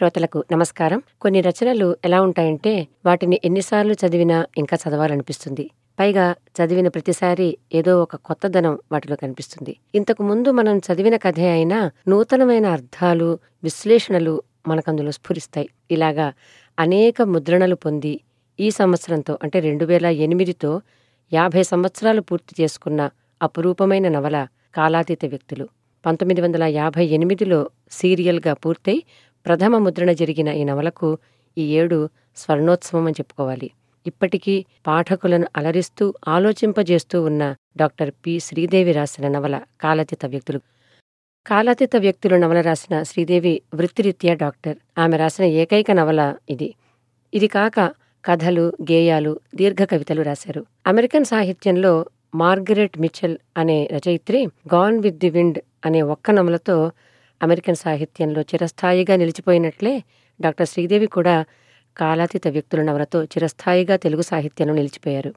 శ్రోతలకు నమస్కారం. కొన్ని రచనలు ఎలా ఉంటాయంటే వాటిని ఎన్నిసార్లు చదివినా ఇంకా చదవాలనిపిస్తుంది. పైగా చదివిన ప్రతిసారి ఏదో ఒక కొత్తదనం వాటిలో కనిపిస్తుంది. ఇంతకు ముందు మనం చదివిన కథే అయినా నూతనమైన అర్థాలు విశ్లేషణలు మనకందులో స్ఫురిస్తాయి. ఇలాగా అనేక ముద్రణలు పొంది ఈ సంవత్సరంతో అంటే రెండు వేల ఎనిమిదితో యాభై సంవత్సరాలు పూర్తి చేసుకున్న అపురూపమైన నవల కాలాతీత వ్యక్తులు. పంతొమ్మిది వందల యాభై ఎనిమిదిలో సీరియల్గా పూర్తయి ప్రథమ ముద్రణ జరిగిన ఈ నవలకు ఈ ఏడు స్వర్ణోత్సవం అని చెప్పుకోవాలి. ఇప్పటికీ పాఠకులను అలరిస్తూ ఆలోచింపజేస్తూ ఉన్న డాక్టర్ పి. శ్రీదేవి రాసిన నవల కాలాతీత వ్యక్తులు. కాలాతీత వ్యక్తులు నవల రాసిన శ్రీదేవి వృత్తిరీత్యా డాక్టర్. ఆమె రాసిన ఏకైక నవల ఇది. ఇది కాక కథలు గేయాలు దీర్ఘ కవితలు రాశారు. అమెరికన్ సాహిత్యంలో మార్గరెట్ మిచెల్ అనే రచయిత్రి గాన్ విత్ ది విండ్ అనే ఒక్క నవలతో అమెరికన్ సాహిత్యంలో చిరస్థాయిగా నిలిచిపోయినట్లే డాక్టర్ శ్రీదేవి కూడా కాలాతీత వ్యక్తుల నవలతో చిరస్థాయిగా తెలుగు సాహిత్యంలో నిలిచిపోయారు.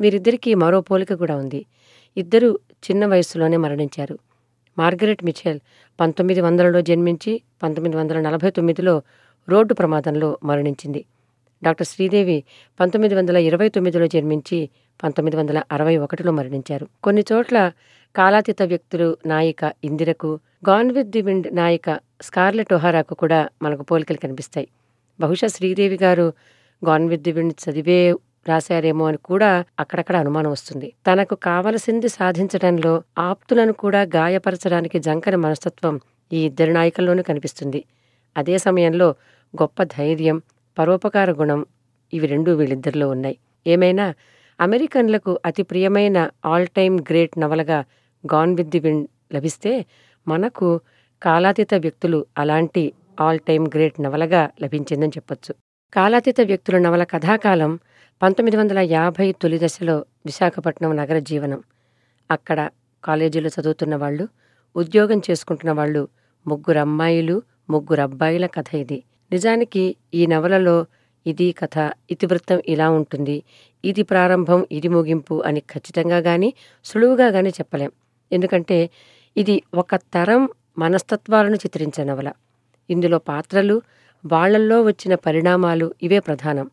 వీరిద్దరికీ మరో పోలిక కూడా ఉంది. ఇద్దరూ చిన్న వయస్సులోనే మరణించారు. మార్గరెట్ మిచెల్ పంతొమ్మిది వందలలో జన్మించి పంతొమ్మిది వందల నలభై తొమ్మిదిలో రోడ్డు ప్రమాదంలో మరణించింది. డాక్టర్ శ్రీదేవి పంతొమ్మిది వందల ఇరవై తొమ్మిదిలో జన్మించి పంతొమ్మిది వందల అరవై ఒకటిలో మరణించారు. కొన్ని చోట్ల కాలాతీత వ్యక్తులు నాయిక ఇందిరకు గాన్ విత్ ది విండ్ నాయిక స్కార్లెట్ ఒహారాకు కూడా మనకు పోలికలు కనిపిస్తాయి. బహుశా శ్రీదేవి గారు గాన్ విత్ ది విండ్ చదివే రాశారేమో అని కూడా అక్కడక్కడ అనుమానం వస్తుంది. తనకు కావలసింది సాధించడంలో ఆప్తులను కూడా గాయపరచడానికి జంకని మనస్తత్వం ఈ ఇద్దరి నాయకుల్లోనూ కనిపిస్తుంది. అదే సమయంలో గొప్ప ధైర్యం పరోపకార గుణం ఇవి రెండూ వీళ్ళిద్దరిలో ఉన్నాయి. ఏమైనా అమెరికన్లకు అతి ప్రియమైన ఆల్ టైమ్ గ్రేట్ నవలగా గాన్ విత్ ది విండ్ లభిస్తే మనకు కాలాతీత వ్యక్తులు అలాంటి ఆల్ టైమ్ గ్రేట్ నవలగా లభించిందని చెప్పొచ్చు. కాలాతీత వ్యక్తుల నవల కథాకాలం పంతొమ్మిది వందల యాభై తొలి దశలో విశాఖపట్నం నగర జీవనం. అక్కడ కాలేజీలో చదువుతున్న వాళ్ళు ఉద్యోగం చేసుకుంటున్న వాళ్ళు ముగ్గురు అమ్మాయిలు ముగ్గురు అబ్బాయిల కథ ఇది. నిజానికి ఈ నవలలో ఇది కథ ఇతివృత్తం ఇలా ఉంటుంది. ఇది ప్రారంభం ఇది ముగింపు అని ఖచ్చితంగా గాని సులువుగా గాని చెప్పలేం. ఎందుకంటే ఇది ఒక తరం మనస్తత్వాలను చిత్రించే నవల ఇందులో పాత్రలు వాళ్ళల్లో వచ్చిన పరిణామాలు ఇవే ప్రధానం.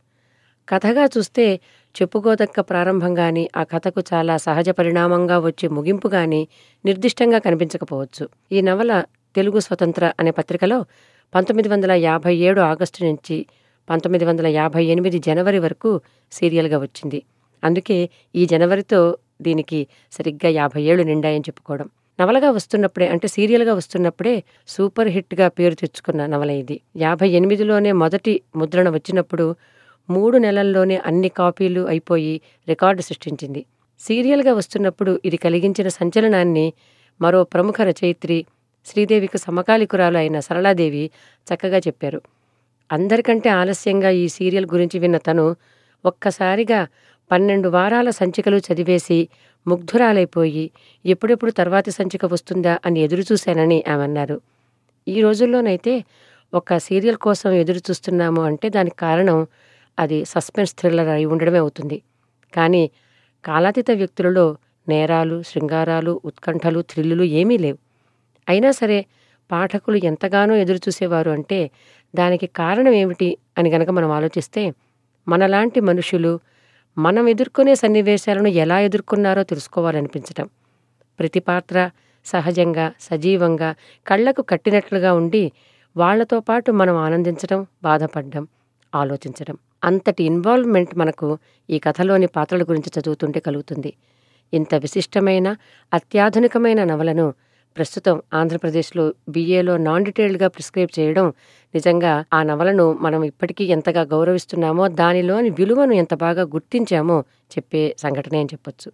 కథగా చూస్తే చెప్పుకోదక్క ప్రారంభం కానీ ఆ కథకు చాలా సహజ పరిణామంగా వచ్చే ముగింపు కానీ నిర్దిష్టంగా కనిపించకపోవచ్చు. ఈ నవల తెలుగు స్వతంత్ర అనే పత్రికలో పంతొమ్మిది వందల యాభై ఏడు ఆగస్టు నుంచి పంతొమ్మిది వందల యాభై ఎనిమిది జనవరి వరకు సీరియల్గా వచ్చింది. అందుకే ఈ జనవరితో దీనికి సరిగ్గా యాభై ఏళ్ళు నిండాయని చెప్పుకోవడం. నవలగా వస్తున్నప్పుడే అంటే సీరియల్గా వస్తున్నప్పుడే సూపర్ హిట్గా పేరు తెచ్చుకున్న నవల ఇది. యాభై ఎనిమిదిలోనే మొదటి ముద్రణ వచ్చినప్పుడు మూడు నెలల్లోనే అన్ని కాపీలు అయిపోయి రికార్డు సృష్టించింది. సీరియల్గా వస్తున్నప్పుడు ఇది కలిగించిన సంచలనాన్ని మరో ప్రముఖ రచయిత్రి శ్రీదేవికి సమకాలికురాలు అయిన సరళాదేవి చక్కగా చెప్పారు. అందరికంటే ఆలస్యంగా ఈ సీరియల్ గురించి విన్న తను ఒక్కసారిగా పన్నెండు వారాల సంచికలు చదివేసి ముగ్ధురాలైపోయి ఎప్పుడెప్పుడు తర్వాతి సంచిక వస్తుందా అని ఎదురుచూశానని ఆమె అన్నారు ఈ రోజుల్లోనైతే ఒక సీరియల్ కోసం ఎదురు చూస్తున్నాము అంటే దానికి కారణం అది సస్పెన్స్ థ్రిల్లర్ అయి ఉండడమే అవుతుంది. కానీ కాలాతీత వ్యక్తులలో నేరాలు శృంగారాలు ఉత్కంఠలు థ్రిల్లులు ఏమీ లేవు. అయినా సరే పాఠకులు ఎంతగానో ఎదురుచూసేవారు అంటే దానికి కారణం ఏమిటి అని గనక మనం ఆలోచిస్తే మనలాంటి మనుషులు మనం ఎదుర్కొనే సన్నివేశాలను ఎలా ఎదుర్కొన్నారో తెలుసుకోవాలనిపించటం. ప్రతి పాత్ర సహజంగా సజీవంగా కళ్ళకు కట్టినట్లుగా ఉండి వాళ్ళతో పాటు మనం ఆనందించడం బాధపడడం ఆలోచించడం అంతటి ఇన్వాల్వ్మెంట్ మనకు ఈ కథలోని పాత్రల గురించి చదువుతుంటే కలుగుతుంది. ఇంత విశిష్టమైన అత్యాధునికమైన నవలను ప్రస్తుతం ఆంధ్రప్రదేశ్లో బీఏలో నాన్ డీటెయిల్డ్గా ప్రిస్క్రైబ్ చేయడం నిజంగా ఆ నవలను మనం ఇప్పటికీ ఎంతగా గౌరవిస్తున్నామో దానిలోని విలువను ఎంత బాగా గుర్తించామో చెప్పే సంఘటనే అని చెప్పొచ్చు.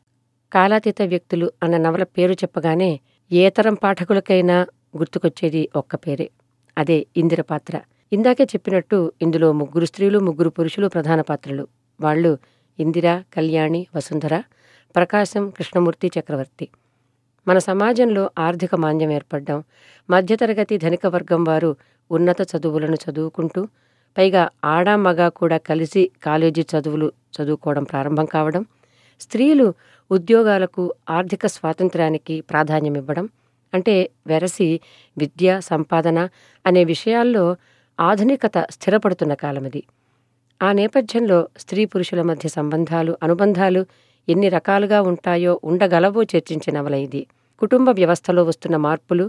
కాలాతీత వ్యక్తులు అన్న నవల పేరు చెప్పగానే ఏ తరం పాఠకులకైనా గుర్తుకొచ్చేది ఒక్క పేరే. అదే ఇందిర పాత్ర. ఇందాకే చెప్పినట్టు ఇందులో ముగ్గురు స్త్రీలు ముగ్గురు పురుషులు ప్రధాన పాత్రలు. వాళ్ళు ఇందిర కళ్యాణి వసుంధర ప్రకాశం కృష్ణమూర్తి చక్రవర్తి. మన సమాజంలో ఆర్థిక మాంద్యం ఏర్పడ్డం మధ్యతరగతి ధనిక వర్గం వారు ఉన్నత చదువులను చదువుకుంటూ పైగా ఆడా మగ కూడా కలిసి కాలేజీ చదువులు చదువుకోవడం ప్రారంభం కావడం స్త్రీలు ఉద్యోగాలకు ఆర్థిక స్వాతంత్రానికి ప్రాధాన్యం ఇవ్వడం అంటే వెరసి విద్య సంపాదన అనే విషయాల్లో ఆధునికత స్థిరపడుతున్న కాలమిది. ఆ నేపథ్యంలో స్త్రీ పురుషుల మధ్య సంబంధాలు అనుబంధాలు ఎన్ని రకాలుగా ఉంటాయో ఉండగలవో చర్చించే నవల ఇది కుటుంబ వ్యవస్థలో వస్తున్న మార్పులు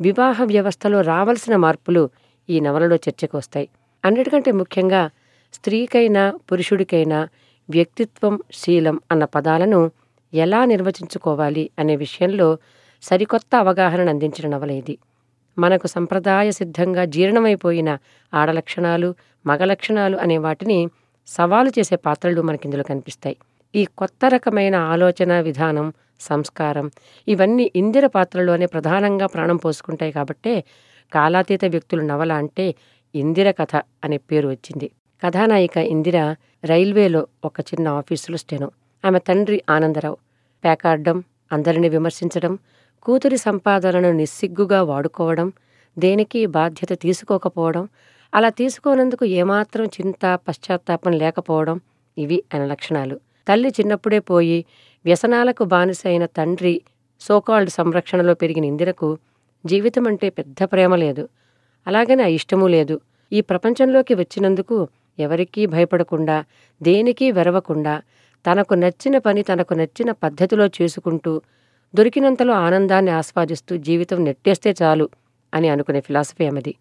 వివాహ వ్యవస్థలో రావలసిన మార్పులు ఈ నవలలో చర్చకు వస్తాయి అన్నిటికంటే ముఖ్యంగా స్త్రీకైనా పురుషుడికైనా వ్యక్తిత్వం శీలం అన్న పదాలను ఎలా నిర్వచించుకోవాలి అనే విషయంలో సరికొత్త అవగాహనను అందించిన నవల ఇది మనకు సంప్రదాయ సిద్ధంగా జీర్ణమైపోయిన ఆడలక్షణాలు మగ లక్షణాలు అనే వాటిని సవాలు చేసే పాత్రలు మనకిందులో కనిపిస్తాయి. ఈ కొత్త రకమైన ఆలోచన విధానం సంస్కారం ఇవన్నీ ఇందిర పాత్రలోనే ప్రధానంగా ప్రాణం పోసుకుంటాయి కాబట్టే కాలాతీత వ్యక్తుల నవల అంటే ఇందిర కథ అనే పేరు వచ్చింది. కథానాయిక ఇందిర రైల్వేలో ఒక చిన్న ఆఫీసులో స్టెనో. ఆమె తండ్రి ఆనందరావు. పేకాడడం అందరిని విమర్శించడం కూతురి సంపాదనను నిస్సిగ్గుగా వాడుకోవడం దేనికి బాధ్యత తీసుకోకపోవడం అలా తీసుకోనందుకు ఏమాత్రం చింత పశ్చాత్తాపం లేకపోవడం ఇవి ఆయన లక్షణాలు. తల్లి చిన్నప్పుడే పోయి వ్యసనాలకు బానిస అయిన తండ్రి సోకాల్డ్ సంరక్షణలో పెరిగిన ఇందిరకు జీవితం అంటే పెద్ద ప్రేమ లేదు. అలాగని ఆ ఇష్టమూ లేదు. ఈ ప్రపంచంలోకి వచ్చినందుకు ఎవరికీ భయపడకుండా దేనికీ వెరవకుండా తనకు నచ్చిన పని తనకు నచ్చిన పద్ధతిలో చేసుకుంటూ దొరికినంతలో ఆనందాన్ని ఆస్వాదిస్తూ జీవితం నెట్టేస్తే చాలు అని అనుకునే ఫిలాసఫీ ఆమెది.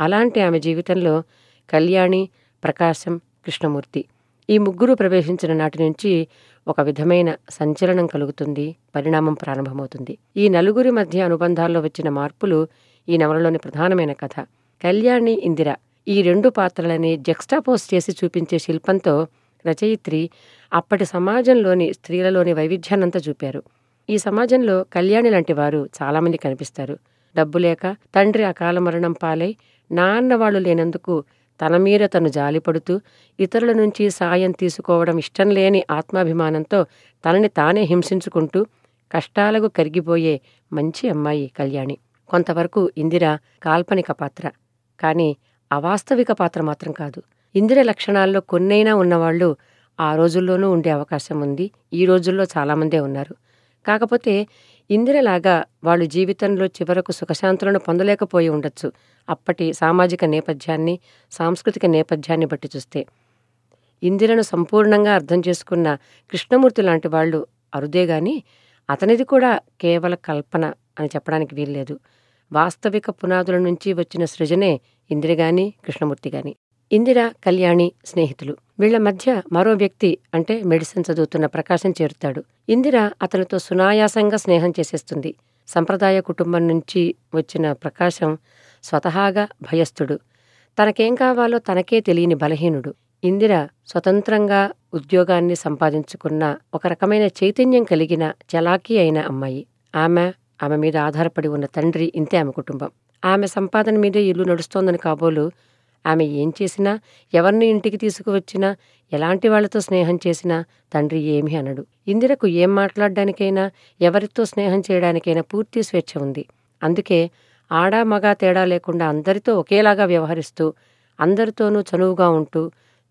అలాంటి ఆమె జీవితంలో కళ్యాణి ప్రకాశం కృష్ణమూర్తి ఈ ముగ్గురు ప్రవేశించిన నాటి నుంచి ఒక విధమైన సంచలనం కలుగుతుంది పరిణామం ప్రారంభమవుతుంది. ఈ నలుగురి మధ్య అనుబంధాల్లో వచ్చిన మార్పులు ఈ నవలలోని ప్రధానమైన కథ. కళ్యాణి ఇందిర ఈ రెండు పాత్రలని జెక్స్టాపోజ్ చేసి చూపించే శిల్పంతో రచయిత్రి అప్పటి సమాజంలోని స్త్రీలలోని వైవిధ్యాన్నంతా చూపారు. ఈ సమాజంలో కళ్యాణి లాంటి వారు చాలామంది కనిపిస్తారు. డబ్బు లేక తండ్రి అకాల మరణం పాలై నాన్న వాళ్ళు లేనందుకు తన మీద తను జాలిపడుతూ ఇతరుల నుంచి సాయం తీసుకోవడం ఇష్టం లేని ఆత్మాభిమానంతో తనని తానే హింసించుకుంటూ కష్టాలకు కరిగిపోయే మంచి అమ్మాయి కళ్యాణి. కొంతవరకు ఇందిర కాల్పనిక పాత్ర. కానీ అవాస్తవిక పాత్ర మాత్రం కాదు. ఇందిర లక్షణాల్లో కొన్నైనా ఉన్నవాళ్ళు ఆ రోజుల్లోనూ ఉండే అవకాశం ఉంది. ఈ రోజుల్లో చాలామందే ఉన్నారు. కాకపోతే ఇందిరలాగా వాళ్ళు జీవితంలో చివరకు సుఖశాంతులను పొందలేకపోయి ఉండొచ్చు. అప్పటి సామాజిక నేపథ్యాన్ని సాంస్కృతిక నేపథ్యాన్ని బట్టి చూస్తే. ఇందిరను సంపూర్ణంగా అర్థం చేసుకున్న కృష్ణమూర్తి లాంటి వాళ్ళు అరుదే గాని అతనిది కూడా కేవల కల్పన అని చెప్పడానికి వీల్లేదు. వాస్తవిక పునాదుల నుంచి వచ్చిన సృజనే ఇందిర గాని కృష్ణమూర్తి గాని. ఇందిర కళ్యాణి స్నేహితులు. వీళ్ళ మధ్య మరో వ్యక్తి అంటే మెడిసిన్ చదువుతున్న ప్రకాశం చేరుతాడు. ఇందిర అతనితో సునాయాసంగా స్నేహం చేసేస్తుంది. సంప్రదాయ కుటుంబం నుంచి వచ్చిన ప్రకాశం స్వతహాగా భయస్థుడు. తనకేం కావాలో తనకే తెలియని బలహీనుడు. ఇందిర స్వతంత్రంగా ఉద్యోగాన్ని సంపాదించుకున్న ఒక రకమైన చైతన్యం కలిగిన చలాకీ అయిన అమ్మాయి. ఆమె ఆమె మీద ఆధారపడి ఉన్న తండ్రి ఇంతే ఆమె కుటుంబం. ఆమె సంపాదన మీదే ఇల్లు నడుస్తోందని కాబోలు ఆమె ఏం చేసినా ఎవరిని ఇంటికి తీసుకువచ్చినా ఎలాంటి వాళ్ళతో స్నేహం చేసినా తండ్రి ఏమీ అనడు. ఇందిరకు ఏం మాట్లాడడానికైనా ఎవరితో స్నేహం చేయడానికైనా పూర్తి స్వేచ్ఛ ఉంది. అందుకే ఆడా మగా తేడా లేకుండా అందరితో ఒకేలాగా వ్యవహరిస్తూ అందరితోనూ చనువుగా ఉంటూ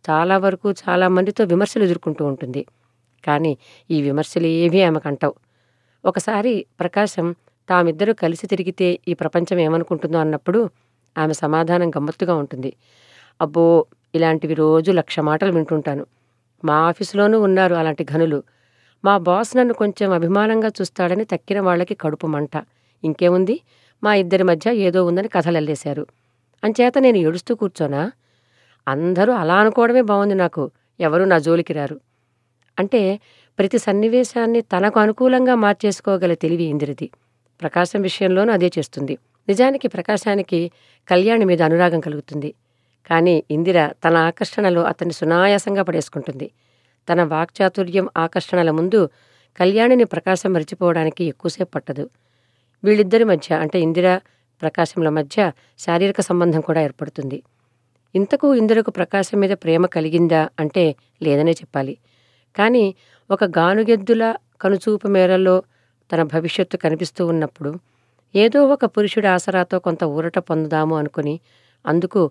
చాలా వరకు చాలా మందితో విమర్శలు ఎదుర్కొంటూ ఉంటుంది. కానీ ఈ విమర్శలు ఏమీ ఆమెకంటవు. ఒకసారి ప్రకాశం తామిద్దరూ కలిసి తిరిగితే ఈ ప్రపంచం ఏమనుకుంటుందో అన్నప్పుడు ఆమె సమాధానం గమ్మత్తుగా ఉంటుంది. అబ్బో ఇలాంటివి రోజు లక్ష మాటలు వింటుంటాను. మా ఆఫీసులోనూ ఉన్నారు అలాంటి ఘనులు. మా బాస్ నన్ను కొంచెం అభిమానంగా చూస్తాడని తక్కిన వాళ్ళకి కడుపు మంట. ఇంకేముంది? మా ఇద్దరి మధ్య ఏదో ఉందని కథలల్లేశారు. అంచేత నేను ఏడుస్తూ కూర్చోనా? అందరూ అలా అనుకోవడమే బాగుంది నాకు. ఎవరూ నా జోలికి రారు. అంటే ప్రతి సన్నివేశాన్ని తనకు అనుకూలంగా మార్చేసుకోగల తెలివి ఇందిరిది. ప్రకాశం విషయంలోనూ అదే చేస్తుంది. నిజానికి ప్రకాశానికి కళ్యాణి మీద అనురాగం కలుగుతుంది. కానీ ఇందిర తన ఆకర్షణలో అతన్ని సునాయాసంగా పడేసుకుంటుంది. తన వాక్చాతుర్యం ఆకర్షణల ముందు కళ్యాణిని ప్రకాశం మరిచిపోవడానికి ఎక్కువసేపు పట్టదు. వీళ్ళిద్దరి మధ్య అంటే ఇందిర ప్రకాశంల మధ్య శారీరక సంబంధం కూడా ఏర్పడుతుంది. ఇంతకు ఇందిరకు ప్రకాశం మీద ప్రేమ కలిగిందా అంటే లేదనే చెప్పాలి. కానీ ఒక గానుగెద్దుల కనుచూపు మేరలో తన భవిష్యత్తు కనిపిస్తూ ఉన్నప్పుడు ఏదో ఒక పురుషుడి ఆసరాతో కొంత ఊరట పొందుదాము అనుకుని అందుకు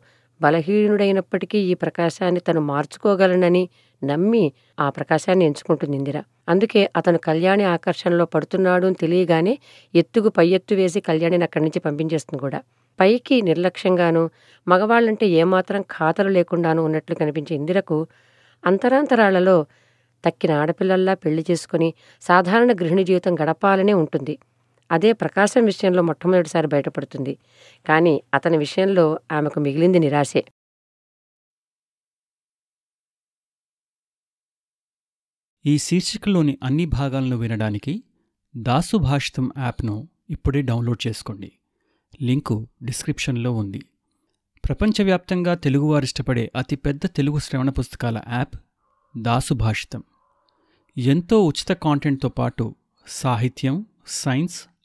బలహీనుడైనప్పటికీ ఈ ప్రకాశాన్ని తను మార్చుకోగలనని నమ్మి ఆ ప్రకాశాన్ని ఎంచుకుంటుంది ఇందిర అందుకే అతను కళ్యాణి ఆకర్షణలో పడుతున్నాడు అని తెలియగానే ఎత్తుకు పై ఎత్తు వేసి కళ్యాణిని అక్కడి నుంచి పంపించేస్తుంది కూడా. పైకి నిర్లక్ష్యంగానూ మగవాళ్ళంటే ఏమాత్రం ఖాతరు లేకుండానూ ఉన్నట్లు కనిపించే ఇందిరకు అంతరాంతరాళ్ళలో తక్కిన ఆడపిల్లల్లా పెళ్ళి చేసుకుని సాధారణ గృహిణి జీవితం గడపాలనే ఉంటుంది. అదే ప్రకాశం విషయంలో మొట్టమొదటిసారి బయటపడుతుంది. కానీ అతని విషయంలో ఆమెకు మిగిలింది నిరాశే. ఈ శీర్షికలోని అన్ని భాగాలను వినడానికి దాసు భాషితం యాప్ను ఇప్పుడే డౌన్లోడ్ చేసుకోండి. లింకు డిస్క్రిప్షన్లో ఉంది. ప్రపంచవ్యాప్తంగా తెలుగువారు ఇష్టపడే అతిపెద్ద తెలుగు శ్రవణ పుస్తకాల యాప్ దాసు భాషితం. ఎంతో ఉచిత కాంటెంట్తో పాటు సాహిత్యం సైన్స్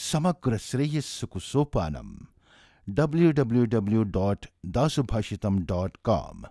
समग्र श्रेयस्सुको Sopanam W W W dot Dasubhashitam dot com